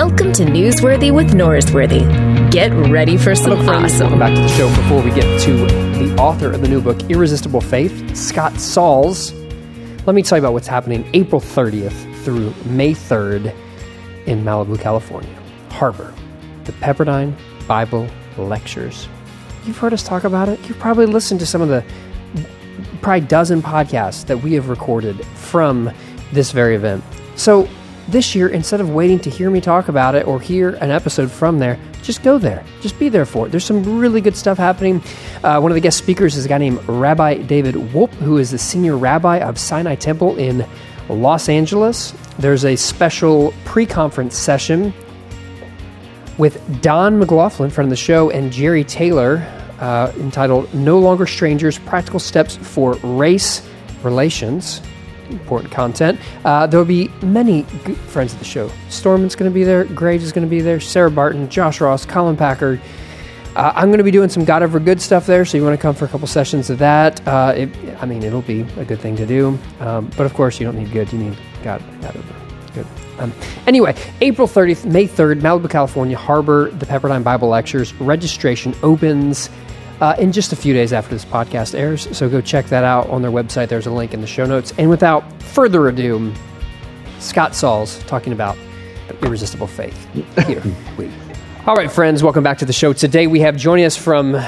Welcome to Newsworthy with Norsworthy. Get ready for some Hello, awesome. Welcome back to the show. Before we get to the author of the new book, Irresistible Faith, Scott Sauls, let me tell you about what's happening April 30th through May 3rd in Malibu, California. Harbor, the Pepperdine Bible Lectures. You've heard us talk about it. You've probably listened to some of the probably dozen podcasts that we have recorded from this very event. So this year, instead of waiting to hear me talk about it or hear an episode from there, just go there. Just be there for it. There's some really good stuff happening. Uh, one of the guest speakers is a guy named Rabbi David Wolpe, who is the senior rabbi of Sinai Temple in Los Angeles. There's a special pre conference session with Don McLaughlin, friend of the show, and Jerry Taylor, uh, entitled No Longer Strangers Practical Steps for Race Relations. Important content. Uh, there will be many good friends of the show. Storment's going to be there, Graves is going to be there, Sarah Barton, Josh Ross, Colin Packard. Uh, I'm going to be doing some God Over Good stuff there, so you want to come for a couple sessions of that. Uh, it, I mean, it'll be a good thing to do. Um, but of course, you don't need good, you need God, God Over Good. Um, anyway, April 30th, May 3rd, Malibu, California, Harbor, the Pepperdine Bible Lectures. Registration opens uh, in just a few days after this podcast airs. So go check that out on their website. There's a link in the show notes. And without further ado, Scott Sauls talking about irresistible faith. Here we. All right, friends, welcome back to the show. Today we have joining us from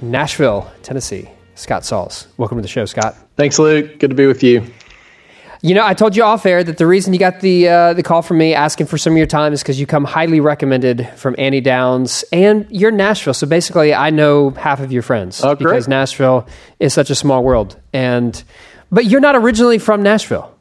Nashville, Tennessee, Scott Sauls. Welcome to the show, Scott. Thanks, Luke. Good to be with you. You know, I told you off air that the reason you got the uh, the call from me asking for some of your time is because you come highly recommended from Annie Downs, and you're Nashville. So basically, I know half of your friends Oh, because Nashville is such a small world. And but you're not originally from Nashville.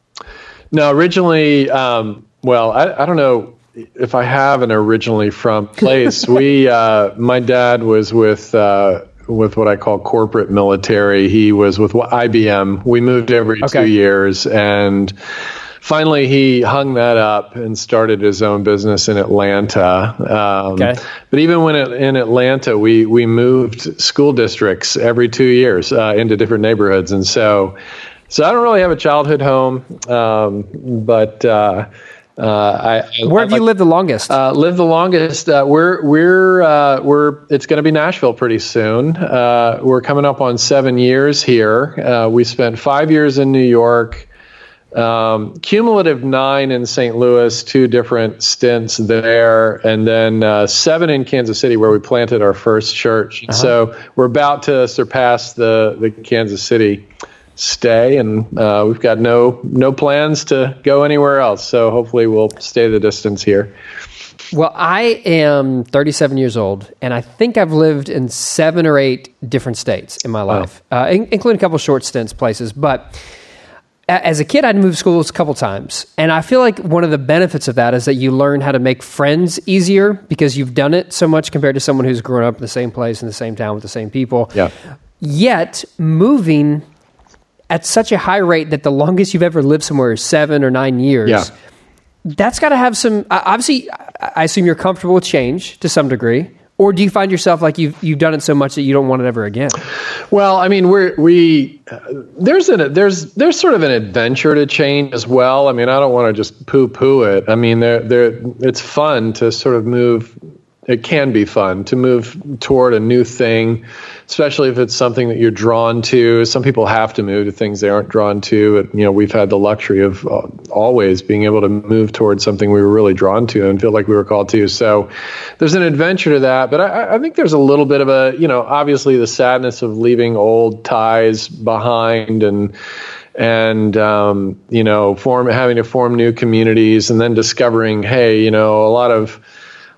No, originally, um, well, I, I don't know if I have an originally from place. we, uh, my dad was with uh, with what I call corporate military. He was with IBM. We moved every Okay. two years, and finally he hung that up and started his own business in Atlanta. Um, Okay. But even when it, in Atlanta, we we moved school districts every two years uh, into different neighborhoods, and so so I don't really have a childhood home, um, but. Uh, uh, I, I- Where have I you lived the longest? uh, lived the longest. Uh, we're we're uh, we're. It's going to be Nashville pretty soon. Uh, we're coming up on seven years here. Uh, we spent five years in New York, um, cumulative nine in St. Louis, two different stints there, and then uh, seven in Kansas City, where we planted our first church. So we're about to surpass the the Kansas City stay, and uh, we've got no no plans to go anywhere else. So hopefully we'll stay the distance here. Well, I am 37 years old, and I think I've lived in seven or eight different states in my life, uh, in- including a couple short stints places. But a- as a kid, I'd moved schools a couple times, and I feel like one of the benefits of that is that you learn how to make friends easier because you've done it so much compared to someone who's grown up in the same place in the same town with the same people. Yeah. Yet moving at such a high rate that the longest you've ever lived somewhere is seven or nine years Yeah. that's got to have some uh, obviously I I assume you're comfortable with change to some degree or do you find yourself like you've you've done it so much that you don't want it ever again Well, I mean, we're we uh, there's an there's there's sort of an adventure to change as well. I mean, I don't want to just poo poo it. I mean, there there it's fun to sort of move. It can be fun to move toward a new thing, especially if it's something that you're drawn to. Some people have to move to things they aren't drawn to. And, you know, we've had the luxury of uh, always being able to move towards something we were really drawn to and feel like we were called to. So there's an adventure to that. But I, I think there's a little bit of a, you know, obviously the sadness of leaving old ties behind and and um, you know form having to form new communities and then discovering hey you know a lot of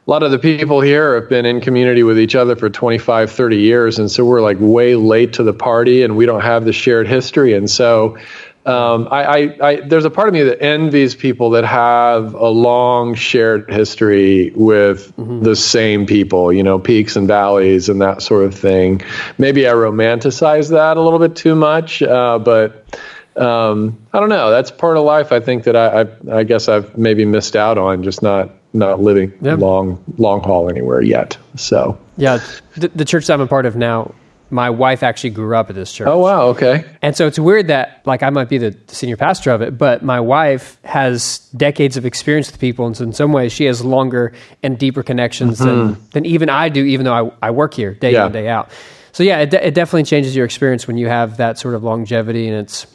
a lot of the people here have been in community with each other for 25 30 years and so we're like way late to the party and we don't have the shared history and so um, I, I, I, there's a part of me that envies people that have a long shared history with the same people, you know, peaks and valleys and that sort of thing. Maybe I romanticize that a little bit too much, uh, but um, I don't know. That's part of life. I think that I, I, I guess I've maybe missed out on just not not living Yeah. long long haul anywhere yet. So yeah the, the church i'm a part of now my wife actually grew up at this church. Oh wow, okay. And so it's weird that like I might be the senior pastor of it, but my wife has decades of experience with people, and so in some ways she has longer and deeper connections than than even I do, even though I, I work here day Yeah. in day out. So yeah, it, de- it definitely changes your experience when you have that sort of longevity, and it's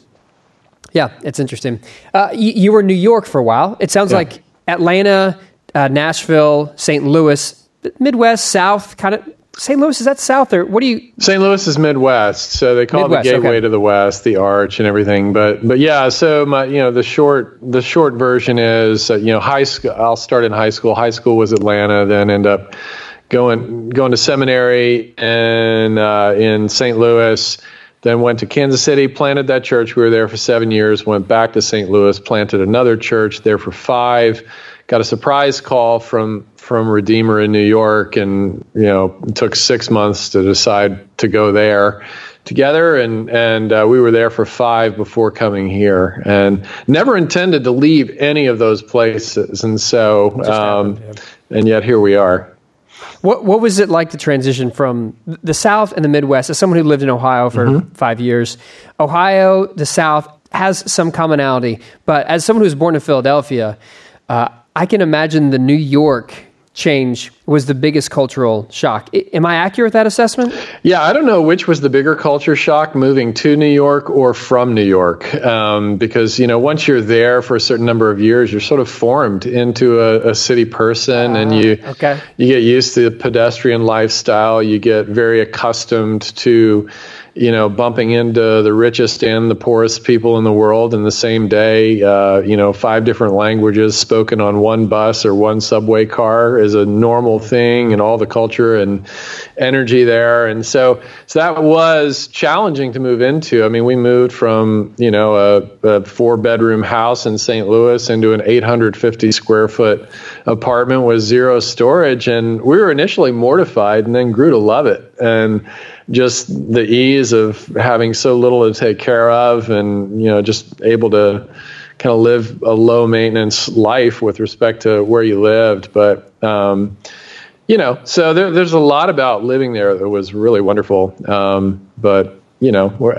yeah, it's interesting. Uh, you, you were in New York for a while. It sounds Yeah. like Atlanta, uh, Nashville, St. Louis, Midwest, South, kind of. St. Louis is that South or what do you? St. Louis is Midwest, so they call Midwest, it the gateway okay. to the West, the Arch, and everything. But but yeah, so my you know the short the short version is uh, you know high school. I'll start in high school. High school was Atlanta, then end up going going to seminary and uh, in St. Louis. Then went to Kansas City, planted that church. We were there for seven years. Went back to St. Louis, planted another church there for five. Got a surprise call from from Redeemer in New York, and you know took six months to decide to go there together. And and uh, we were there for five before coming here, and never intended to leave any of those places. And so, um, happened, and yet here we are. What what was it like to transition from the South and the Midwest? As someone who lived in Ohio for Mm-hmm. five years, Ohio, the South has some commonality, but as someone who was born in Philadelphia, uh, I can imagine the New York change was the biggest cultural shock. I, am I accurate with that assessment? Yeah, I don't know which was the bigger culture shock, moving to New York or from New York, um, because you know once you're there for a certain number of years, you're sort of formed into a, a city person, and you okay. you get used to the pedestrian lifestyle. You get very accustomed to you know bumping into the richest and the poorest people in the world in the same day. Uh, you know, five different languages spoken on one bus or one subway car is a normal thing, and all the culture and energy there. And so, so that was challenging to move into. I mean, we moved from you know a, a four bedroom house in St. Louis into an 850 square foot apartment with zero storage, and we were initially mortified, and then grew to love it. And just the ease of having so little to take care of, and you know, just able to kind of live a low maintenance life with respect to where you lived, but. Um, you know, so there, there's a lot about living there that was really wonderful. Um, but you know,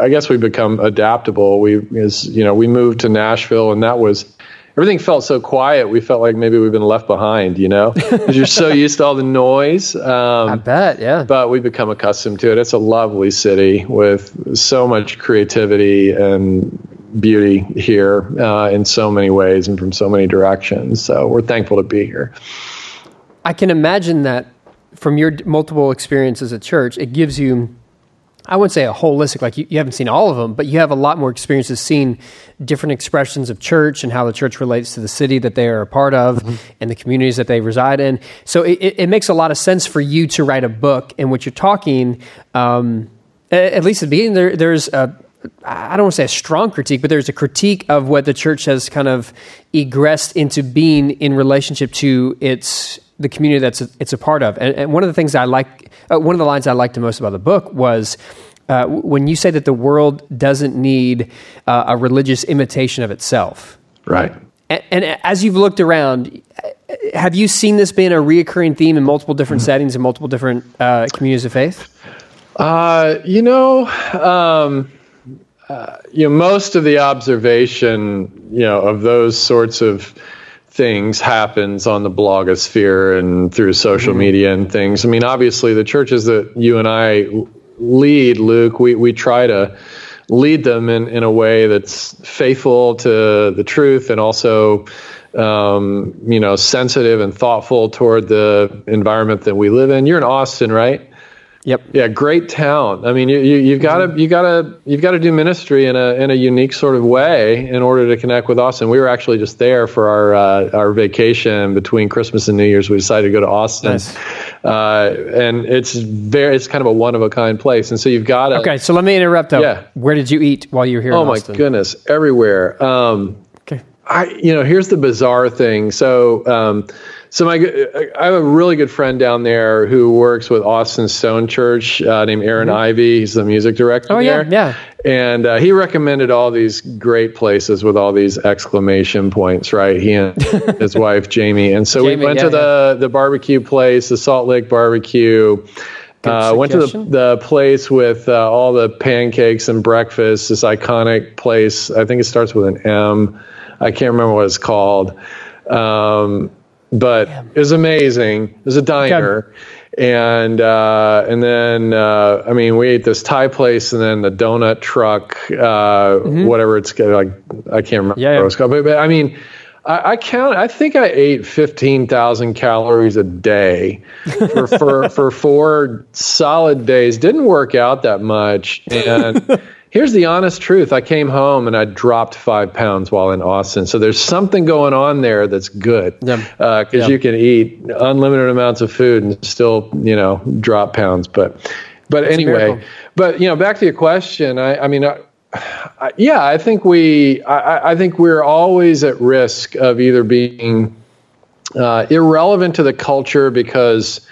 I guess we become adaptable. We, is you know, we moved to Nashville, and that was everything felt so quiet. We felt like maybe we've been left behind. You know, because you're so used to all the noise. Um, I bet, yeah. but we've become accustomed to it. It's a lovely city with so much creativity and beauty here uh, in so many ways and from so many directions. So we're thankful to be here. I can imagine that from your multiple experiences at church, it gives you, I wouldn't say a holistic, like you, you haven't seen all of them, but you have a lot more experiences seeing different expressions of church and how the church relates to the city that they are a part of and the communities that they reside in. So it, it, it makes a lot of sense for you to write a book in which you're talking, um, a- at least at the beginning, there, there's a, I don't want to say a strong critique, but there's a critique of what the church has kind of egressed into being in relationship to its the community that's a, it's a part of. And, and one of the things I like, uh, one of the lines I liked the most about the book was uh, when you say that the world doesn't need uh, a religious imitation of itself. Right. And, and as you've looked around, uh, have you seen this being a reoccurring theme in multiple different settings and multiple different uh, communities of faith? Uh, you know, um, uh, you know, most of the observation, you know, of those sorts of things happens on the blogosphere and through social media and things. I mean, obviously, the churches that you and I lead, Luke, we we try to lead them in, in a way that's faithful to the truth and also um, you know sensitive and thoughtful toward the environment that we live in. You're in Austin, right? Yep. Yeah, great town. I mean, you, you, you've got to you got to you've got to do ministry in a in a unique sort of way in order to connect with Austin. We were actually just there for our uh, our vacation between Christmas and New Year's. We decided to go to Austin, Nice. uh, and it's very it's kind of a one of a kind place. And so you've got to Okay, so let me interrupt though. Yeah. Where did you eat while you were here Oh my goodness, everywhere. Um, Okay. I, you know, here's the bizarre thing. So, um, so my, I have a really good friend down there who works with Austin Stone Church uh, named Aaron Ivey. He's the music director Mm-hmm. Oh, yeah, there. yeah. And uh, he recommended all these great places with all these exclamation points, right? He and his wife Jamie. And so Jamie, we went yeah, to the the barbecue place, the Salt Lick Barbecue. Uh, went to the, the place with uh, all the pancakes and breakfast. This iconic place. I think it starts with an M. I can't remember what it's called. Um, but it was amazing. It was a diner. Okay and uh, and then uh, I mean we ate this Thai place and then the donut truck, uh, mm-hmm. whatever it's like I can't remember yeah, yeah. what it's called, but, but I mean. I, I count. I think I ate fifteen thousand calories a day for, for for four solid days. Didn't work out that much, and here's the honest truth. I came home and I dropped five pounds while in Austin. So there's something going on there that's good because yeah. uh, yeah. you can eat unlimited amounts of food and still, you know, drop pounds. But, but anyway, but you know, back to your question. I, I mean, I, I, yeah, I think we, I, I, think we're always at risk of either being uh, irrelevant to the culture because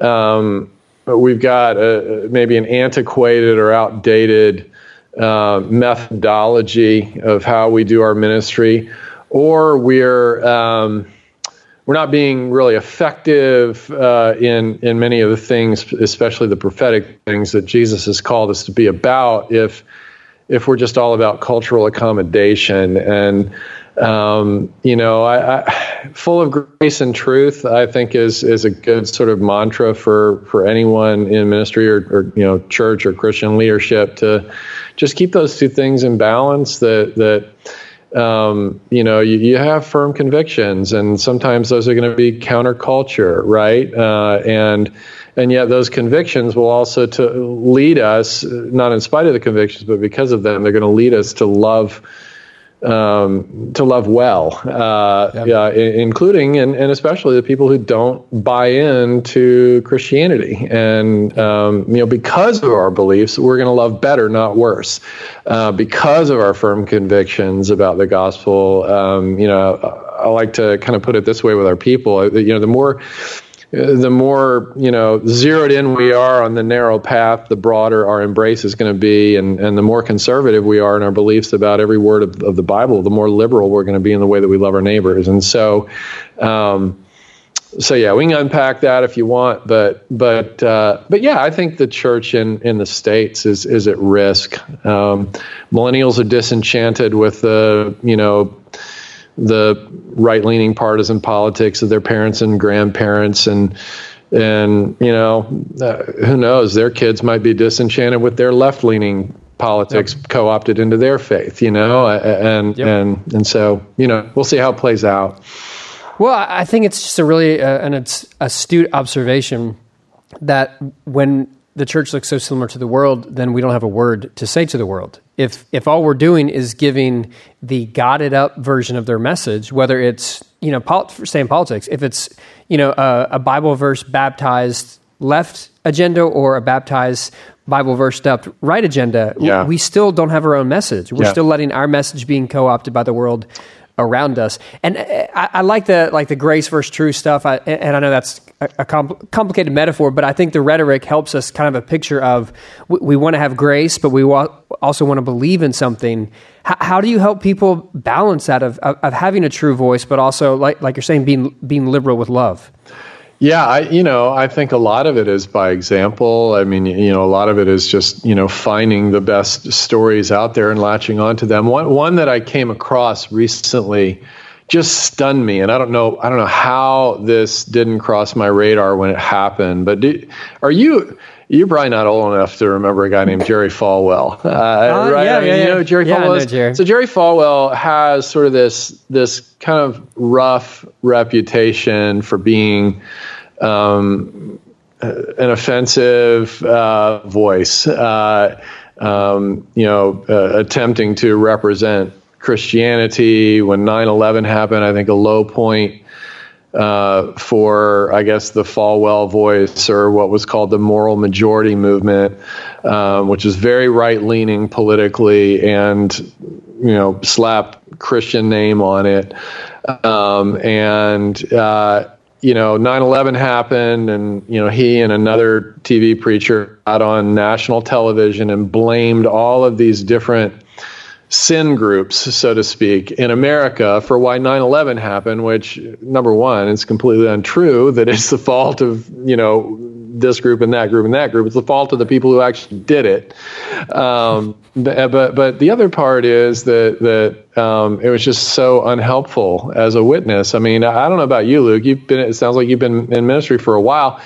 um, we've got a, maybe an antiquated or outdated uh, methodology of how we do our ministry, or we're um, we're not being really effective uh, in in many of the things, especially the prophetic things that Jesus has called us to be about. If if we're just all about cultural accommodation and um, you know, I, I, full of grace and truth, I think is is a good sort of mantra for for anyone in ministry or, or you know church or Christian leadership to just keep those two things in balance. That that um, you know you, you, have firm convictions, and sometimes those are going to be counterculture, right? Uh, and and yet those convictions will also to lead us, not in spite of the convictions, but because of them, they're going to lead us to love um, to love well, uh, yeah. including and, and especially the people who don't buy into Christianity. And um, you know, because of our beliefs, we're going to love better, not worse. Uh, because of our firm convictions about the gospel, um, you know, I like to kind of put it this way with our people. You know, the more the more you know zeroed in we are on the narrow path, the broader our embrace is going to be, and, and the more conservative we are in our beliefs about every word of, of the Bible, the more liberal we're going to be in the way that we love our neighbors. And so, um, so yeah, we can unpack that if you want, but but uh, but yeah, I think the church in in the states is is at risk. Um, millennials are disenchanted with the you know the right leaning partisan politics of their parents and grandparents and and you know uh, who knows their kids might be disenchanted with their left leaning politics yep. co-opted into their faith you know and yep. and and so you know we'll see how it plays out well i think it's just a really uh, an astute observation that when the church looks so similar to the world, then we don't have a word to say to the world. If if all we're doing is giving the godded up version of their message, whether it's you know pol- in politics, if it's you know a, a, Bible verse baptized left agenda or a baptized Bible verse up right agenda, yeah. we still don't have our own message. We're yeah. still letting our message being co opted by the world around us. And uh, I, I, like the like the grace versus truth stuff. I, and I know that's a, compl- complicated metaphor, but I think the rhetoric helps us kind of a picture of we, we want to have grace, but we wa- also want to believe in something. H- how do you help people balance that of, of, of having a true voice, but also like like you're saying, being being liberal with love? Yeah, I, you know, I think a lot of it is by example. I mean, you know, a lot of it is just, you know, finding the best stories out there and latching onto them. One, one that I came across recently just stunned me, and I don't know, I don't know how this didn't cross my radar when it happened. But do, are you? You're probably not old enough to remember a guy named Jerry Falwell, uh, uh, right? Yeah, I mean, yeah, you know Jerry yeah, Falwell. Jerry. So Jerry Falwell has sort of this this kind of rough reputation for being um, an offensive uh, voice, uh, um, you know, uh, attempting to represent Christianity. When 9 11 happened, I think a low point uh, for, I guess, the Falwell voice or what was called the moral majority movement, um, which is very right leaning politically and, you know, slap Christian name on it. Um, and, uh, you know, 9/11 happened, and you know he and another TV preacher got on national television and blamed all of these different sin groups, so to speak, in America for why 9/11 happened. Which, number one, it's completely untrue that it's the fault of you know this group and that group and that group. It's the fault of the people who actually did it. Um, but, but, but the other part is that that um, it was just so unhelpful as a witness. I mean, I don't know about you, Luke. You've been. It sounds like you've been in ministry for a while.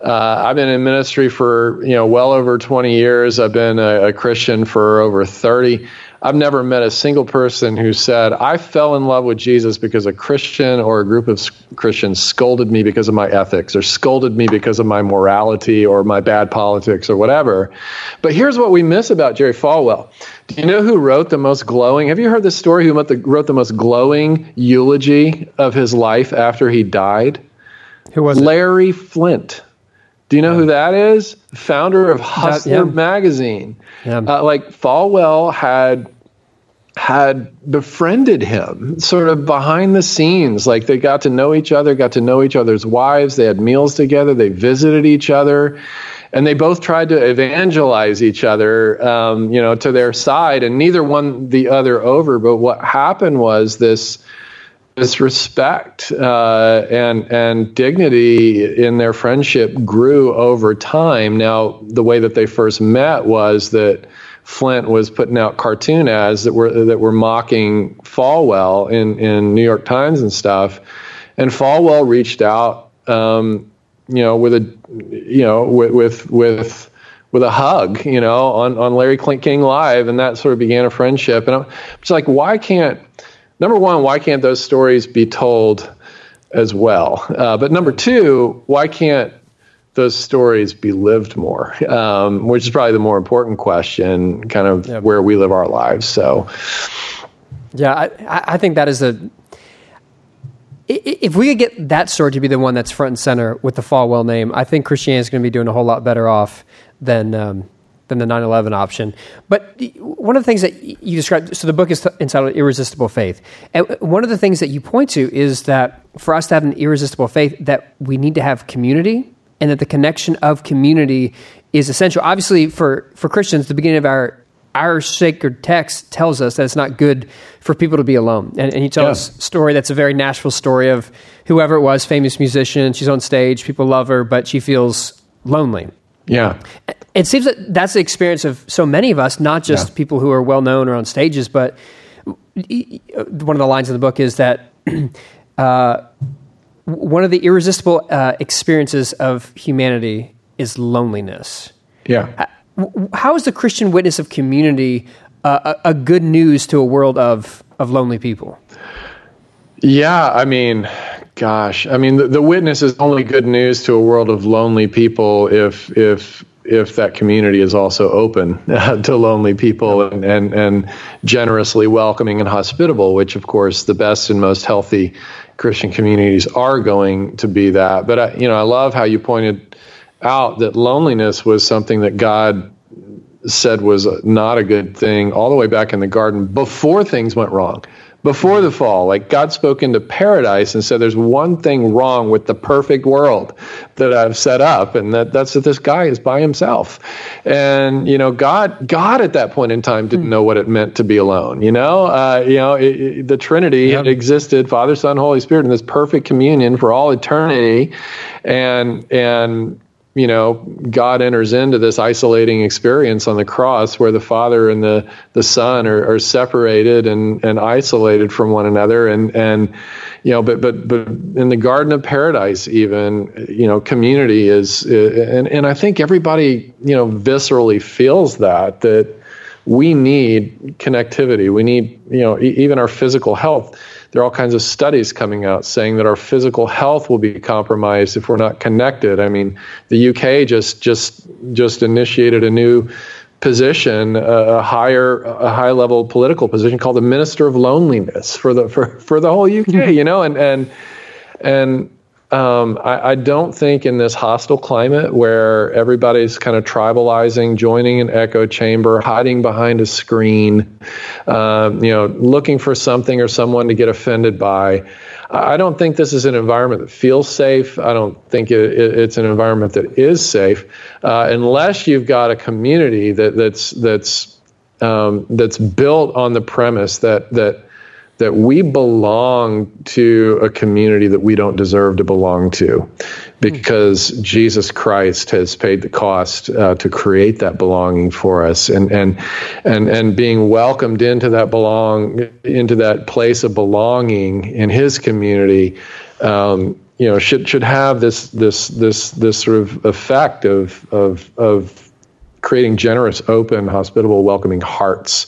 Uh, I've been in ministry for you know well over 20 years. I've been a, a Christian for over 30. I've never met a single person who said, I fell in love with Jesus because a Christian or a group of Christians scolded me because of my ethics or scolded me because of my morality or my bad politics or whatever. But here's what we miss about Jerry Falwell. Do you know who wrote the most glowing? Have you heard the story who wrote the, wrote the most glowing eulogy of his life after he died? Who was Larry it? Flynt. Do you know who that is? Founder of Hustler yeah. magazine. Yeah. Uh, like Falwell had had befriended him sort of behind the scenes like they got to know each other got to know each other's wives they had meals together they visited each other and they both tried to evangelize each other um, you know to their side and neither won the other over but what happened was this this respect uh, and and dignity in their friendship grew over time. Now, the way that they first met was that Flynt was putting out cartoon ads that were that were mocking Falwell in in New York Times and stuff, and Falwell reached out, um, you know, with a you know with with with with a hug, you know, on, on Larry King Live, and that sort of began a friendship. And I'm just like, why can't number one, why can't those stories be told as well? Uh, but number two, why can't those stories be lived more? Um, which is probably the more important question, kind of yep. where we live our lives. So, yeah, I, I think that is a. If we could get that story to be the one that's front and center with the Falwell name, I think Christianity is going to be doing a whole lot better off than um, than the 9/11 option. But one of the things that you described, so the book is entitled "Irresistible Faith," and one of the things that you point to is that for us to have an irresistible faith, that we need to have community, and that the connection of community is essential. Obviously, for for Christians, the beginning of our our sacred text tells us that it's not good for people to be alone. And, and you tell yeah. us a story that's a very Nashville story of whoever it was, famous musician. She's on stage, people love her, but she feels lonely. Yeah. It seems that that's the experience of so many of us, not just yeah. people who are well known or on stages, but one of the lines in the book is that uh, one of the irresistible uh, experiences of humanity is loneliness. Yeah. How is the Christian witness of community uh, a, a good news to a world of, of lonely people? Yeah, I mean, gosh, I mean, the, the, witness is only good news to a world of lonely people if if if that community is also open uh, to lonely people and, and and generously welcoming and hospitable, which of course the best and most healthy Christian communities are going to be that. But I, you know, I love how you pointed out that loneliness was something that God said was not a good thing all the way back in the garden before things went wrong before the fall. Like God spoke into paradise and said, "There's one thing wrong with the perfect world that I've set up, and that that's that this guy is by himself." And you know, God, God at that point in time didn't know what it meant to be alone. You know, uh, you know, it, it, the Trinity yep. existed, Father, Son, Holy Spirit, in this perfect communion for all eternity, and and you know, God enters into this isolating experience on the cross where the Father and the, the Son are, are separated and, and isolated from one another. And, and, you know, but, but, but in the Garden of Paradise, even, you know, community is, and, and I think everybody, you know, viscerally feels that, that we need connectivity. We need, you know, even our physical health there are all kinds of studies coming out saying that our physical health will be compromised if we're not connected. I mean, the UK just just just initiated a new position, a higher, a high level political position called the Minister of Loneliness for the for for the whole UK. Hmm. You know, and and and um, I, I, don't think in this hostile climate where everybody's kind of tribalizing, joining an echo chamber, hiding behind a screen, um, you know, looking for something or someone to get offended by. I don't think this is an environment that feels safe. I don't think it, it, it's an environment that is safe uh, unless you've got a community that, that's that's um, that's built on the premise that that that we belong to a community that we don't deserve to belong to because mm. Jesus Christ has paid the cost uh, to create that belonging for us and and and and being welcomed into that belong into that place of belonging in his community um, you know should should have this this this this sort of effect of of of creating generous, open, hospitable, welcoming hearts.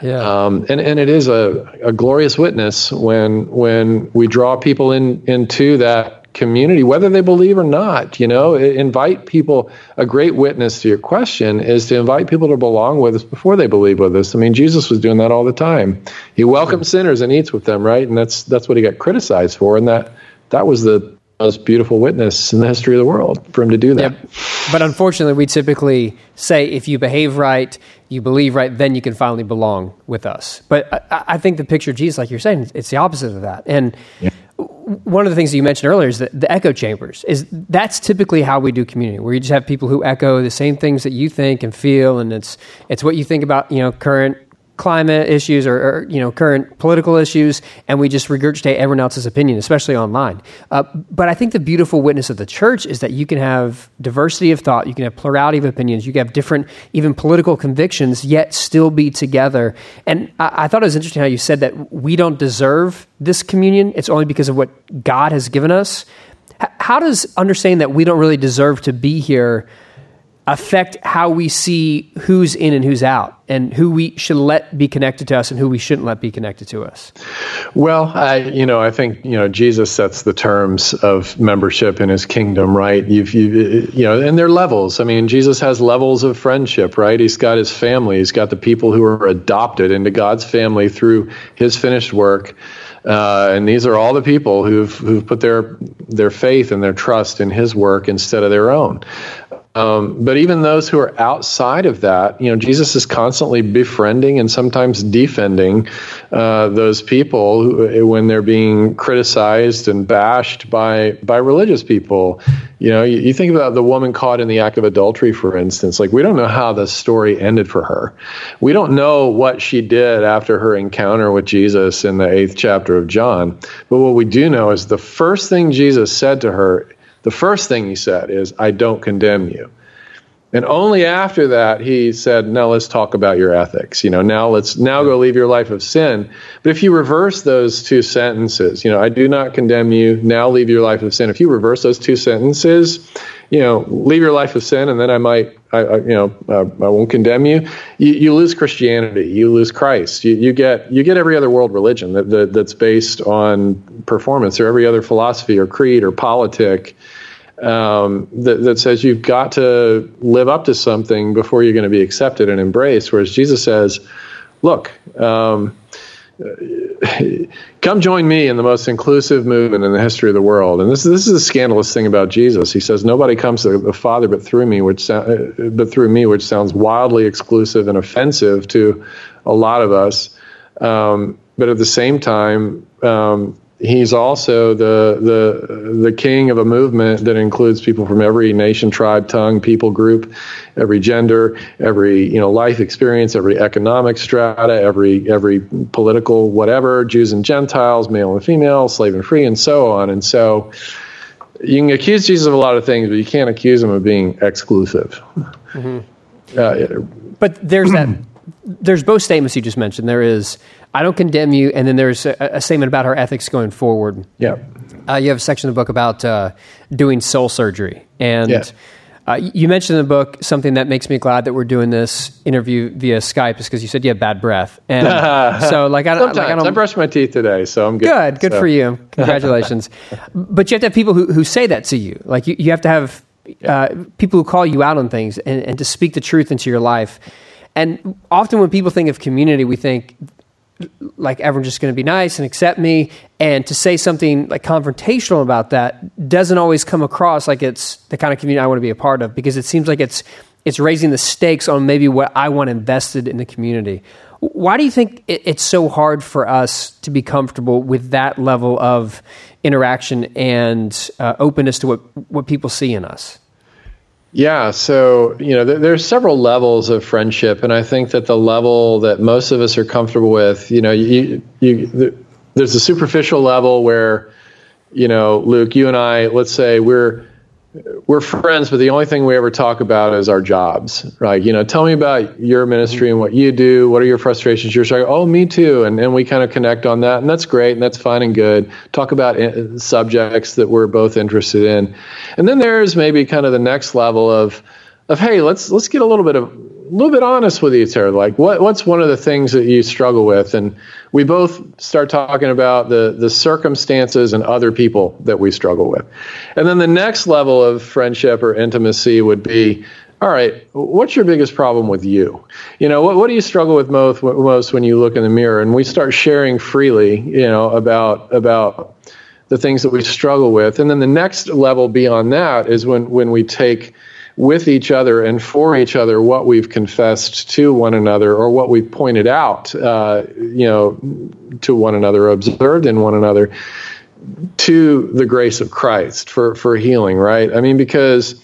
Yeah. Um, and, and it is a, a glorious witness when when we draw people in into that community, whether they believe or not. You know, invite people. A great witness to your question is to invite people to belong with us before they believe with us. I mean, Jesus was doing that all the time. He welcomes sinners and eats with them, right? And that's that's what he got criticized for. And that that was the most beautiful witness in the history of the world for him to do that. Yep. But unfortunately, we typically say if you behave right, you believe right, then you can finally belong with us. But I, I think the picture of Jesus, like you're saying, it's the opposite of that. And yeah. one of the things that you mentioned earlier is that the echo chambers is that's typically how we do community, where you just have people who echo the same things that you think and feel, and it's it's what you think about you know current climate issues or, or, you know current political issues, and we just regurgitate everyone else's opinion, especially online. Uh, but I think the beautiful witness of the church is that you can have diversity of thought, you can have plurality of opinions, you can have different even political convictions, yet still be together. And I, I thought it was interesting how you said that we don't deserve this communion; it's only because of what God has given us. How does understanding that we don't really deserve to be here? Affect how we see who's in and who's out and who we should let be connected to us and who we shouldn't let be connected to us. Well i you know i think you know jesus sets the terms of membership in his kingdom right? You've you, you know and there are levels. I mean jesus has levels of friendship right? He's got his family. He's got the people who are adopted into god's family through his finished work. Uh, and these are all the people who've who've put their their faith and their trust in His work instead of their own. Um, but even those who are outside of that, you know, Jesus is constantly befriending and sometimes defending uh, those people who, when they're being criticized and bashed by by religious people. You know, you, you, think about the woman caught in the act of adultery, for instance. Like, we don't know how the story ended for her. We don't know what she did after her encounter with Jesus in the eighth chapter of John. But what we do know is the first thing Jesus said to her the first thing he said is, I don't condemn you. And only after that he said, "Now let's talk about your ethics. You know, now let's now go live your life of sin." But if you reverse those two sentences, you know, I do not condemn you. Now leave your life of sin. If you reverse those two sentences, you know, leave your life of sin, and then I might, I, I you know, uh, I won't condemn you. you. You lose Christianity. You lose Christ. You, you get you get every other world religion that, that that's based on performance, or every other philosophy, or creed, or politic um, that, that says you've got to live up to something before you're going to be accepted and embraced. Whereas Jesus says, look, um, come join me in the most inclusive movement in the history of the world. And this, this is a scandalous thing about Jesus. He says, nobody comes to the Father but through me, which, but through me, which sounds wildly exclusive and offensive to a lot of us. Um, but at the same time, um, he's also the the the king of a movement that includes people from every nation, tribe, tongue, people group, every gender, every you know life experience, every economic strata, every every political whatever, Jews and Gentiles, male and female, slave and free, and so on. And so you can accuse Jesus of a lot of things, but you can't accuse him of being exclusive. Mm-hmm. Uh, but there's that. There's both statements you just mentioned. There is I don't condemn you. And then there's a, a statement about her ethics going forward. Yeah. Uh, you have a section of the book about uh, doing soul surgery. And yeah. uh, you mentioned in the book something that makes me glad that we're doing this interview via Skype is because you said you have bad breath. And so, like, I, Sometimes. Like, I, don't, I brushed my teeth today, so I'm good. Good. Good so. for you. Congratulations. but you have to have people who, who say that to you. Like, you, you have to have uh, people who call you out on things and, and to speak the truth into your life. And often when people think of community, we think like everyone's just going to be nice and accept me and to say something like confrontational about that doesn't always come across like it's the kind of community I want to be a part of because it seems like it's it's raising the stakes on maybe what I want invested in the community. Why do you think it's so hard for us to be comfortable with that level of interaction and uh, openness to what what people see in us? Yeah, so you know, there, there's several levels of friendship, and I think that the level that most of us are comfortable with, you know, you, you, the, there's a superficial level where, you know, Luke, you and I, let's say we're we're friends, but the only thing we ever talk about is our jobs, right? You know, tell me about your ministry and what you do. What are your frustrations? You're sorry. Oh, me too. And and we kind of connect on that, and that's great, and that's fine and good. Talk about uh, subjects that we're both interested in, and then there's maybe kind of the next level of of hey, let's let's get a little bit of little bit honest with each other. Like, what what's one of the things that you struggle with? And we both start talking about the the circumstances and other people that we struggle with. And then the next level of friendship or intimacy would be. All right, what's your biggest problem with you? You know, what, what do you struggle with most, most when you look in the mirror? And we start sharing freely, you know, about about the things that we struggle with. And then the next level beyond that is when when we take with each other and for each other what we've confessed to one another or what we've pointed out, uh, you know, to one another, observed in one another, to the grace of Christ for for healing. Right? I mean, because.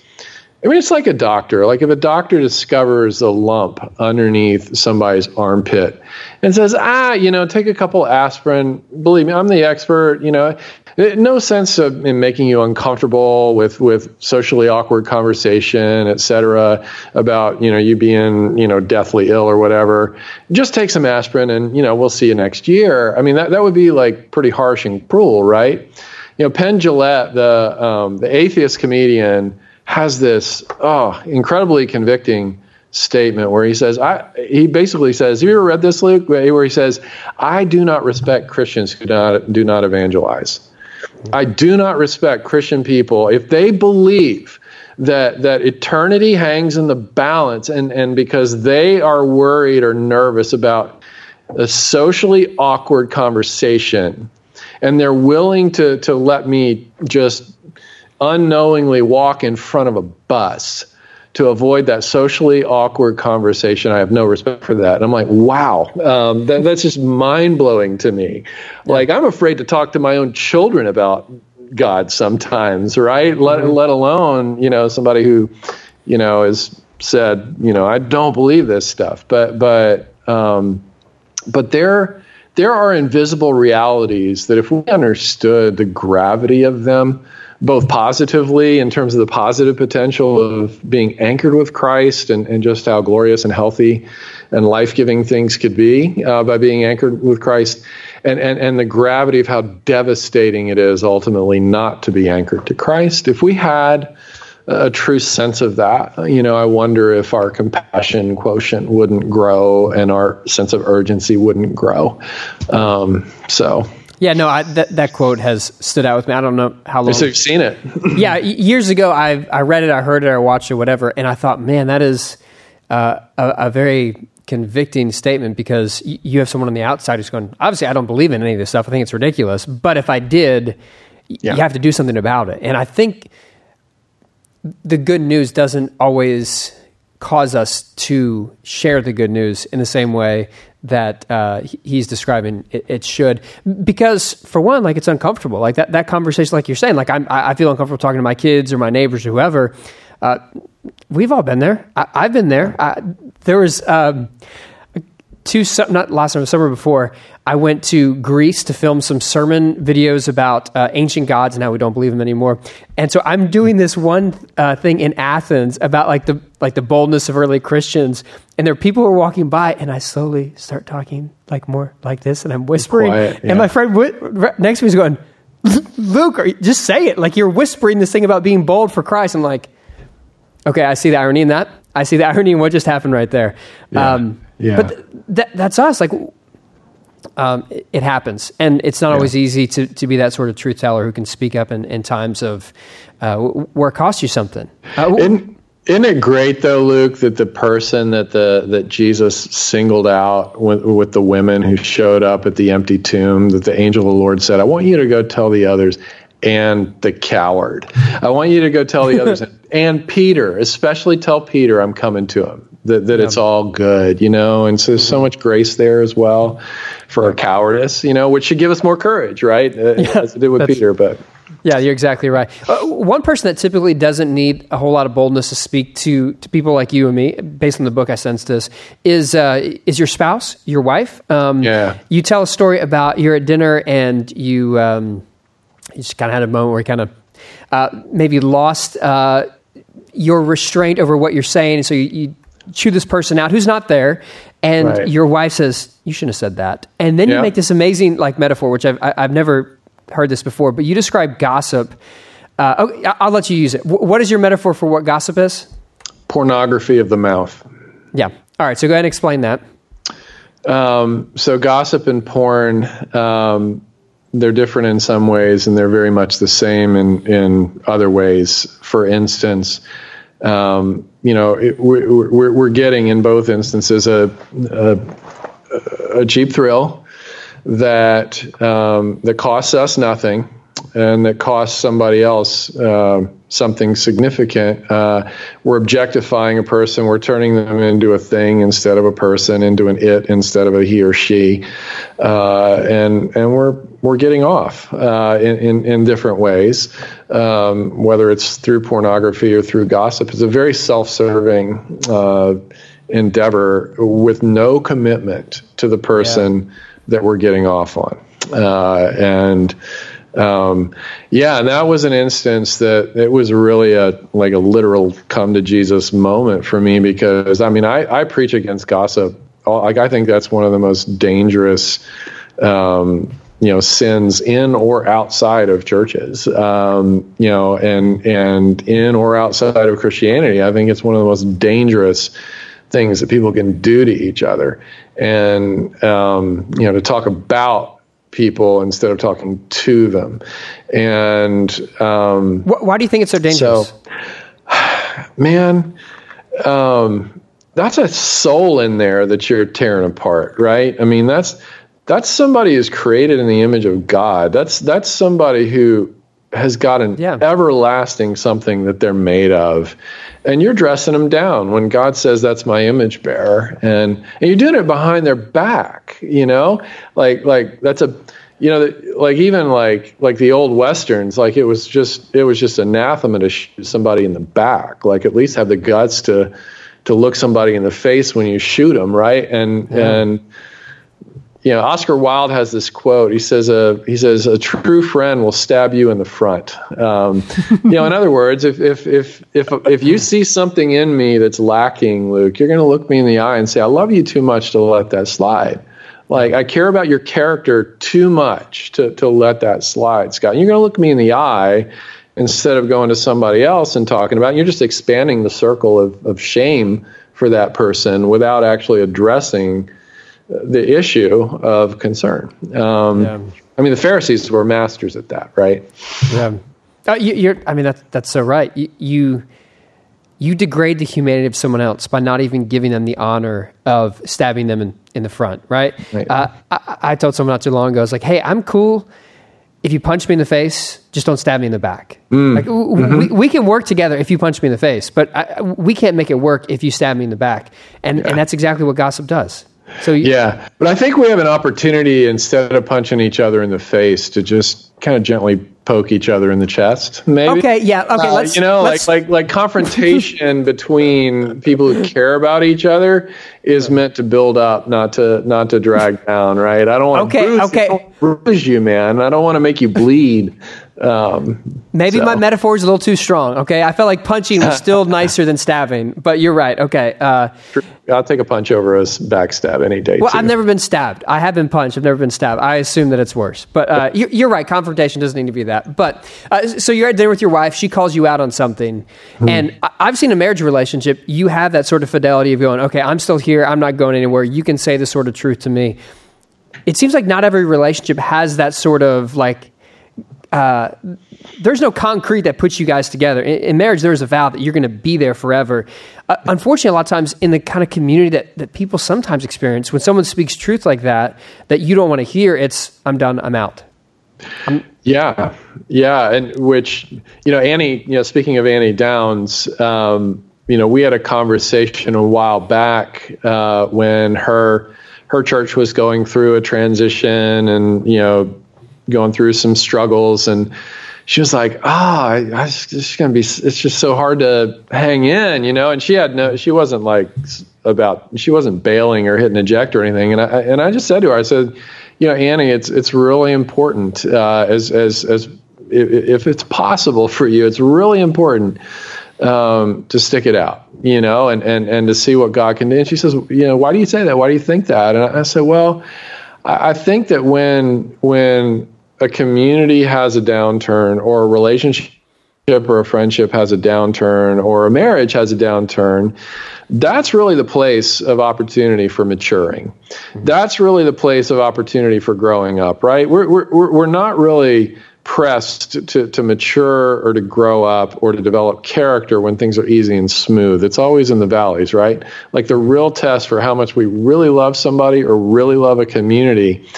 I mean, it's like a doctor. Like if a doctor discovers a lump underneath somebody's armpit and says, ah, you know, take a couple aspirin. Believe me, I'm the expert. You know, no sense of, in making you uncomfortable with, with socially awkward conversation, et cetera, about, you know, you being, you know, deathly ill or whatever. Just take some aspirin and, you know, we'll see you next year. I mean, that, that would be like pretty harsh and cruel, right? You know, Penn Jillette, the, um, the atheist comedian, has this, oh, incredibly convicting statement where he says, I, he basically says, have you ever read this, Luke? Where he says, I do not respect Christians who do not, do not evangelize. I do not respect Christian people if they believe that that eternity hangs in the balance and and because they are worried or nervous about a socially awkward conversation and they're willing to to let me just unknowingly walk in front of a bus to avoid that socially awkward conversation. I have no respect for that. And I'm like, wow, um, that, that's just mind blowing to me. Like, I'm afraid to talk to my own children about God sometimes, right? Mm-hmm. Let, let alone, you know, somebody who, you know, has said, you know, I don't believe this stuff. But, but, um, but there, there are invisible realities that if we understood the gravity of them, both positively in terms of the positive potential of being anchored with Christ and, and just how glorious and healthy and life giving things could be uh, by being anchored with Christ, and, and, and the gravity of how devastating it is ultimately not to be anchored to Christ. If we had a true sense of that, you know, I wonder if our compassion quotient wouldn't grow and our sense of urgency wouldn't grow. Um, so yeah, no, I, that that quote has stood out with me. I don't know how long. So you've seen it? yeah, years ago, I I read it, I heard it, I watched it, whatever, and I thought, man, that is uh, a, a, very convicting statement because y- you have someone on the outside who's going, obviously, I don't believe in any of this stuff. I think it's ridiculous, but if I did, yeah. you have to do something about it. And I think the good news doesn't always cause us to share the good news in the same way that uh, he's describing it, it, should. Because for one like it's uncomfortable. Like that, that conversation like you're saying like I'm, i feel uncomfortable talking to my kids or my neighbors or whoever. Uh, we've all been there. I, have been there. I, there was um, two not last summer summer before I went to Greece to film some sermon videos about uh, ancient gods and how we don't believe them anymore. And so I'm doing this one uh, thing in Athens about like the like the boldness of early Christians. And there are people who are walking by, and I slowly start talking like more like this, and I'm whispering. Quiet, yeah. And my friend w- next to me is going, "Luke, just say it! Like you're whispering this thing about being bold for Christ." I'm like, "Okay, I see the irony in that. I see the irony in what just happened right there." Yeah. Um, yeah. But th- that, that's us. Like um, it, it, happens, and it's not yeah. always easy to, to be that sort of truth teller who can speak up in, in times of uh, where it costs you something. Uh, isn't, isn't it great though, Luke, that the person that the that Jesus singled out with, with the women who showed up at the empty tomb, that the angel of the Lord said, "I want you to go tell the others." And the coward. I want you to go tell the others, and Peter, especially tell Peter I'm coming to him that, that yeah. it's all good, you know, and so there's so much grace there as well for our cowardice, you know, which should give us more courage, right? Uh, yeah, as it did with Peter, but Yeah, you're exactly right. Uh, one person that typically doesn't need a whole lot of boldness to speak to, to people like you and me, based on the book I sensed this, is uh, is your spouse, your wife. Um, yeah. You tell a story about you're at dinner and you um, you just kind of had a moment where you kind of uh, maybe lost uh, your restraint over what you're saying, so you, you chew this person out who's not there, and right. your wife says you shouldn't have said that, and then yeah. you make this amazing like metaphor, which I've I've never heard this before, but you describe gossip. Uh, oh, I'll let you use it. What is your metaphor for what gossip is? Pornography of the mouth. Yeah. All right. So go ahead and explain that. Um, so gossip and porn, um, they're different in some ways, and they're very much the same in in other ways. For instance, um, you know, it, we're, we're getting in both instances a, a, a cheap thrill that um, that costs us nothing and that costs somebody else uh, something significant. Uh, we're objectifying a person. We're turning them into a thing instead of a person, into an it instead of a he or she, uh, and and we're we're getting off uh, in, in, in different ways, um, whether it's through pornography or through gossip. It's a very self-serving uh, endeavor with no commitment to the person. Yeah that we're getting off on. Uh, and um, yeah, and that was an instance that it was really a like a literal come to Jesus moment for me because I mean I, I preach against gossip. Like I think that's one of the most dangerous um, you know sins in or outside of churches. Um, you know and and in or outside of christianity i think it's one of the most dangerous things that people can do to each other. And um, you know to talk about people instead of talking to them. And um, why do you think it's so dangerous? So man um, that's a soul in there that you're tearing apart right? I mean that's that's somebody who's created in the image of god. That's that's somebody who has got an yeah. everlasting something that they're made of. And you're dressing them down when God says that's my image bearer, and and you're doing it behind their back, you know, like like that's a you know like even like like the old westerns like it was just it was just anathema to shoot somebody in the back. Like at least have the guts to to look somebody in the face when you shoot them right? And yeah. and you know, Oscar Wilde has this quote. He says, "A he says a true friend will stab you in the front." Um, you know, in other words, if if if if if you see something in me that's lacking, Luke, you're going to look me in the eye and say, "I love you too much to let that slide." Like I care about your character too much to to let that slide, Scott. You're going to look me in the eye instead of going to somebody else and talking about. It. You're just expanding the circle of of shame for that person without actually addressing the issue of concern. Um, yeah. I mean, the Pharisees were masters at that, right? Yeah. Uh, you, are I mean, that's that's so right. You, you, you degrade the humanity of someone else by not even giving them the honor of stabbing them in, in the front, right? right. Uh, I, I, told someone not too long ago, I was like, "Hey, I'm cool." If you punch me in the face, just don't stab me in the back. Mm. Like, mm-hmm. we, we, can work together if you punch me in the face, but I, we can't make it work if you stab me in the back. And, yeah. and that's exactly what gossip does. So you, yeah, but I think we have an opportunity instead of punching each other in the face to just kind of gently poke each other in the chest. Maybe. Okay. Yeah. Okay. Uh, you know, like like like confrontation between people who care about each other is meant to build up, not to not to drag down. Right. I don't want okay, to bruise, okay. bruise you, man. I don't want to make you bleed. Um, Maybe so. my metaphor is a little too strong. Okay, I felt like punching was still nicer than stabbing, but you're right. Okay, uh, I'll take a punch over a backstab any day. Well, too. I've never been stabbed. I have been punched. I've never been stabbed. I assume that it's worse, but uh, you're, you're, right. Confrontation doesn't need to be that. But uh, so you're at dinner with your wife. She calls you out on something, hmm. and I've seen a marriage relationship. You have that sort of fidelity of going, okay, I'm still here. I'm not going anywhere. You can say the sort of truth to me. It seems like not every relationship has that sort of like uh, there's no concrete that puts you guys together. In, in marriage, there's a vow that you're going to be there forever. Uh, unfortunately, a lot of times in the kind of community that, that people sometimes experience, when someone speaks truth like that, that you don't want to hear, it's, I'm done, I'm out. I'm, yeah, yeah. And which, you know, Annie, you know, speaking of Annie Downs, um, you know, we had a conversation a while back uh, when her her church was going through a transition and you know going through some struggles and she was like, "Ah, oh, I it's just gonna be. It's just so hard to hang in, you know." And she had no. She wasn't like about. She wasn't bailing or hitting eject or anything. And I and I just said to her, I said, "You know, Annie, it's it's really important uh, as as as if, if it's possible for you, it's really important." Um, to stick it out, you know, and, and, and to see what God can do. And she says, you know, why do you say that? Why do you think that? And I, I said, well, I, I think that when when a community has a downturn or a relationship or a friendship has a downturn or a marriage has a downturn, that's really the place of opportunity for maturing. That's really the place of opportunity for growing up, right? We're, we're, we're not really pressed to, to mature or to grow up or to develop character when things are easy and smooth. It's always in the valleys, right? Like the real test for how much we really love somebody or really love a community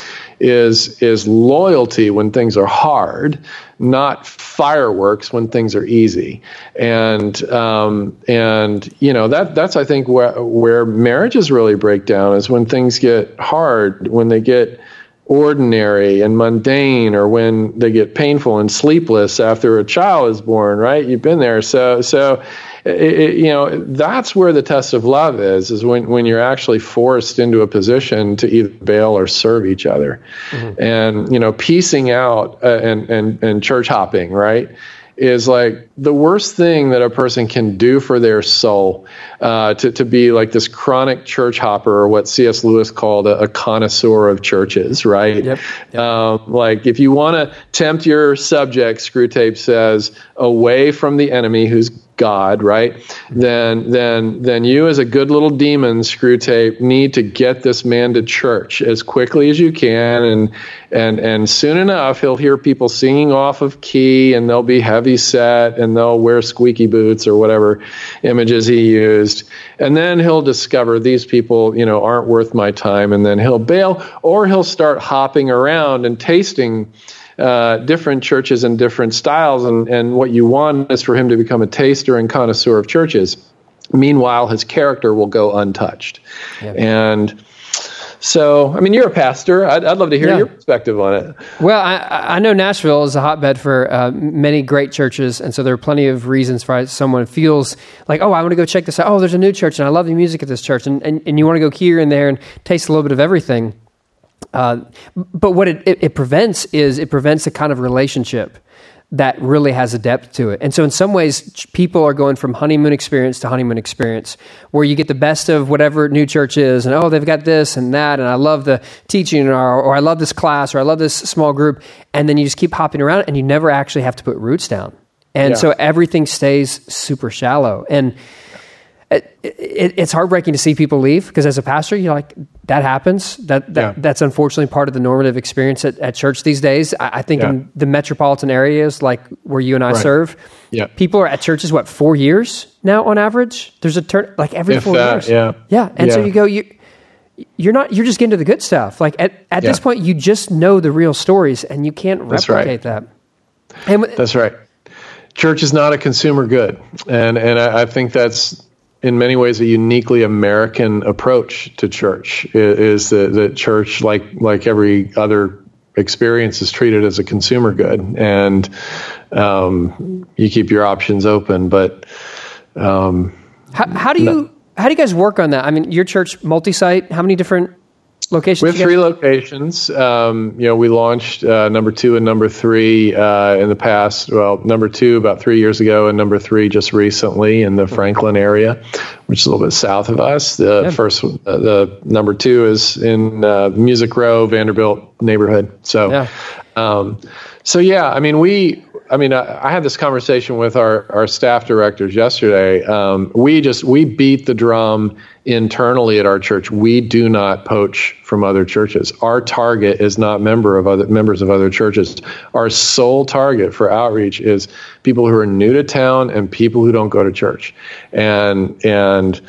is is loyalty when things are hard, not fireworks when things are easy. And um, and you know that that's I think where where marriages really break down is when things get hard, when they get ordinary and mundane or when they get painful and sleepless after a child is born right? You've been there. So so it, you know that's where the test of love is is when, when you're actually forced into a position to either bail or serve each other. Mm-hmm. and you know piecing out uh, and, and and church hopping right is like the worst thing that a person can do for their soul uh, to, to be like this chronic church hopper or what cs lewis called a, a connoisseur of churches right yep, yep. Um, like if you want to tempt your subject Screwtape says away from the enemy who's God, right? Then, then, then you as a good little demon, Screwtape, need to get this man to church as quickly as you can, and and and soon enough he'll hear people singing off of key, and they'll be heavy set, and they'll wear squeaky boots or whatever images he used, and then he'll discover these people, you know, aren't worth my time, and then he'll bail, or he'll start hopping around and tasting uh, different churches and different styles, and, and what you want is for him to become a taster and connoisseur of churches. Meanwhile, his character will go untouched. Yeah. And so, I mean, you're a pastor. I'd, I'd love to hear yeah. your perspective on it. Well, I, I, know Nashville is a hotbed for uh, many great churches, and so there are plenty of reasons why someone feels like, oh, I want to go check this out. Oh, there's a new church, and I love the music at this church, and, and, and you want to go here and there and taste a little bit of everything. Uh, but what it, it, it, prevents is it prevents a kind of relationship that really has a depth to it. And so, in some ways, people are going from honeymoon experience to honeymoon experience, where you get the best of whatever new church is, and oh, they've got this and that, and I love the teaching, or, or I love this class, or I love this small group, and then you just keep hopping around, and you never actually have to put roots down. And yeah. so everything stays super shallow. And it, it, it's heartbreaking to see people leave because as a pastor, you're like, that happens. That, that yeah. that's unfortunately part of the normative experience at, at church these days. I, I think yeah. in the metropolitan areas like where you and I right. serve, yeah. people are at churches what four years now on average. There's a turn like every if four that, years. Yeah, yeah. And so you go you. You're not. You're just getting to the good stuff. Like at, at this point, you just know the real stories, and you can't replicate right. that. And, that's right. Church is not a consumer good, and and I, I think that's in many ways a uniquely American approach to church. Is that, that church like like every other experience is treated as a consumer good. And um, you keep your options open but um, how, how do you no, how do you guys work on that? I mean your church multi-site how many different locations? We have three locations. Um, you know, we launched uh, number two and number three uh, in the past. Well, number two about three years ago, and number three just recently in the Franklin area, which is a little bit south of us. The yeah. first, uh, the number two is in uh, Music Row, Vanderbilt neighborhood. So, yeah. Um, so yeah, I mean, we I mean, I, I, had this conversation with our, our staff directors yesterday. Um, we just we beat the drum internally at our church. We do not poach from other churches. Our target is not member of other members of other churches. Our sole target for outreach is people who are new to town and people who don't go to church. And and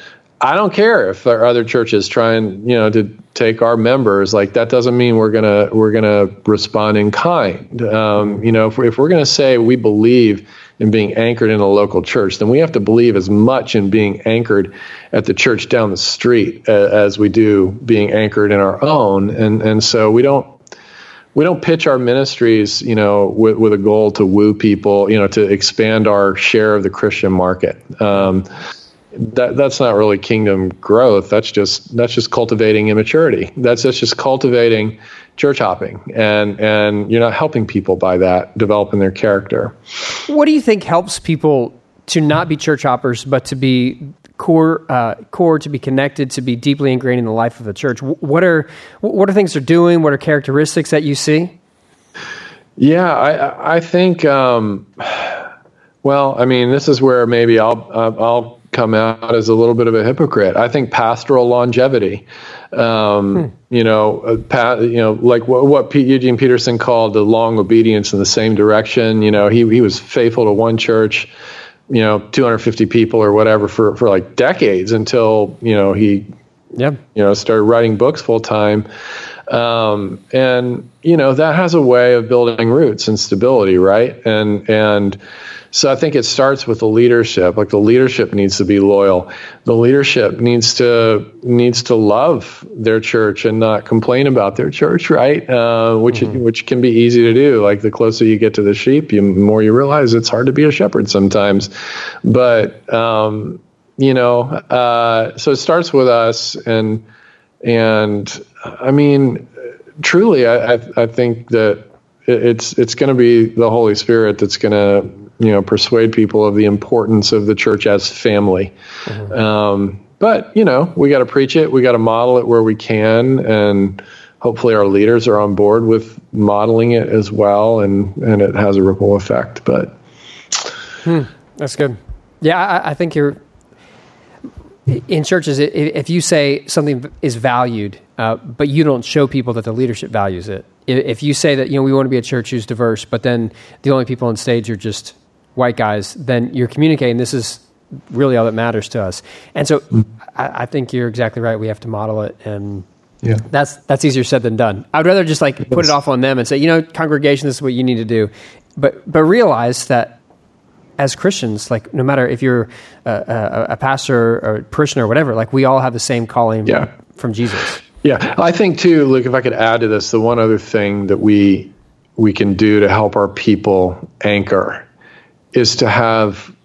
I don't care if there are other churches trying, you know, to take our members. Like that doesn't mean we're gonna we're gonna respond in kind. Um, you know, if we're, if we're gonna say we believe in being anchored in a local church, then we have to believe as much in being anchored at the church down the street as we do being anchored in our own. And and so we don't we don't pitch our ministries, you know, with, with a goal to woo people, you know, to expand our share of the Christian market. Um, that that's not really kingdom growth. That's just that's just cultivating immaturity. That's, that's just cultivating church hopping, and and you're not helping people by that developing their character. What do you think helps people to not be church hoppers, but to be core uh, core to be connected, to be deeply ingrained in the life of the church? What are what are things they're doing? What are characteristics that you see? Yeah, I I think. Um, well, I mean, this is where maybe I'll I'll come out as a little bit of a hypocrite. I think pastoral longevity, um, hmm. you know, uh, pa- you know, like what, what P- Eugene Peterson called the long obedience in the same direction. You know, he he was faithful to one church, you know, 250 people or whatever for for like decades until you know he, yeah, you know, started writing books full time. Um, and you know that has a way of building roots and stability, right? And and so I think it starts with the leadership. Like the leadership needs to be loyal. The leadership needs to needs to love their church and not complain about their church, right? Uh, which mm-hmm. which can be easy to do. Like the closer you get to the sheep, the more you realize it's hard to be a shepherd sometimes. But um, you know, uh, so it starts with us, and and I mean, truly, I I, I think that it's it's going to be the Holy Spirit that's going to you know persuade people of the importance of the church as family. Mm-hmm. Um, but you know we got to preach it, we got to model it where we can, and hopefully our leaders are on board with modeling it as well, and and it has a ripple effect. But hmm, that's good. Yeah, I, I think you're in churches, if you say something is valued, uh, but you don't show people that the leadership values it, if you say that you know we want to be a church who's diverse, but then the only people on stage are just white guys, then you're communicating this is really all that matters to us. And so mm. I, I, think you're exactly right. We have to model it and yeah. that's that's easier said than done. I'd rather just like it put is. it off on them and say, you know, congregation, this is what you need to do. But but realize that as Christians, like no matter if you're a, a, a pastor or a parishioner or whatever, like we all have the same calling yeah. from Jesus. Yeah, I think too, Luke. If I could add to this, the one other thing that we we can do to help our people anchor is to have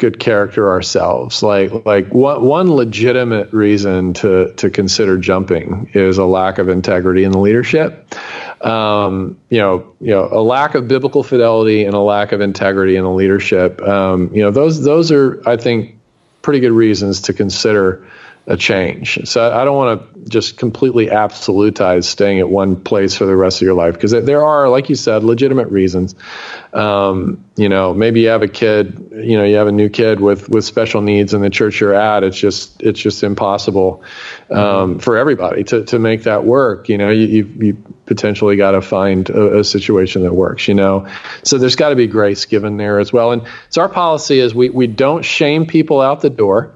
good character ourselves. Like like one one legitimate reason to to consider jumping is a lack of integrity in the leadership. Um, you know, you know, a lack of biblical fidelity and a lack of integrity in the leadership. Um, you know, those those are I think pretty good reasons to consider a change. So I don't want to just completely absolutize staying at one place for the rest of your life because there are, like you said, legitimate reasons. Um, you know, maybe you have a kid, you know, you have a new kid with with special needs in the church you're at. It's just it's just impossible um, for everybody to to make that work. You know, you you, you potentially got to find a, a, situation that works. You know, so there's got to be grace given there as well. And so our policy is we we don't shame people out the door.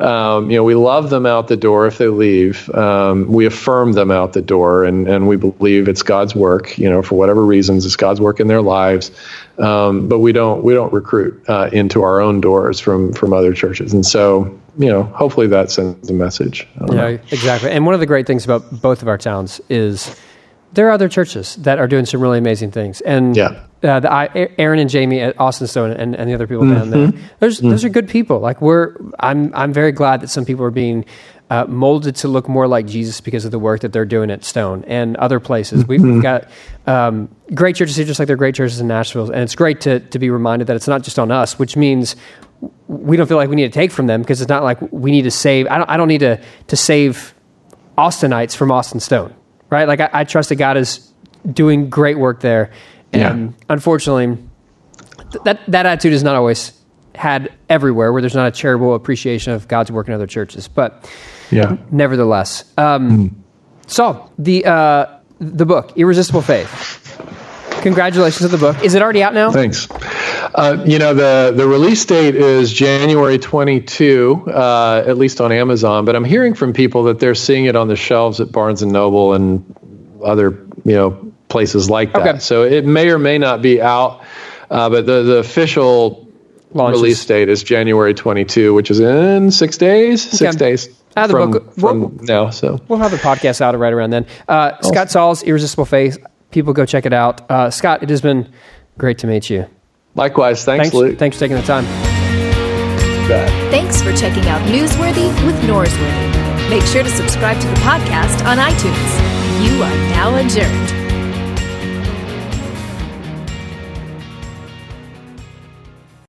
Um, you know, we love them out the door if they leave. Um, we affirm them out the door, and, and we believe it's God's work. You know, for whatever reasons, it's God's work in their lives. Um, but we don't we don't recruit uh, into our own doors from from other churches, and so you know, hopefully that sends a message. Yeah, know. exactly. And one of the great things about both of our towns is there are other churches that are doing some really amazing things. And yeah. Uh, the, I, Aaron and Jamie at Austin Stone and, and the other people mm-hmm. down there, those, mm-hmm. those are good people. Like we're, I'm, I'm very glad that some people are being uh, molded to look more like Jesus because of the work that they're doing at Stone and other places. We've, mm-hmm. got um, great churches here, just like there are great churches in Nashville, and it's great to to be reminded that it's not just on us, which means we don't feel like we need to take from them because it's not like we need to save. I don't, I don't need to to save Austinites from Austin Stone right? Like I, I trust that God is doing great work there, and yeah. unfortunately, th- that that attitude is not always had everywhere where there's not a charitable appreciation of God's work in other churches. But yeah, nevertheless, um, mm. so the uh, the book Irresistible Faith. Congratulations on the book. Is it already out now? Thanks. Uh, you know the the release date is January 22, uh, at least on Amazon. But I'm hearing from people that they're seeing it on the shelves at Barnes and Noble and other you know places like that. Okay. So it may or may not be out. Uh, but the the official Launches. release date is January 22, which is in six days. Six okay. days. Ah, the from, book from we'll, now, so we'll have the podcast out right around then. Uh, Scott Sauls, Irresistible Faith People go check it out. Uh, Scott, it has been great to meet you. Likewise. Thanks, Thanks, Luke. thanks for taking the time. Thanks for checking out Newsworthy with Norsworthy. Make sure to subscribe to the podcast on iTunes. You are now adjourned.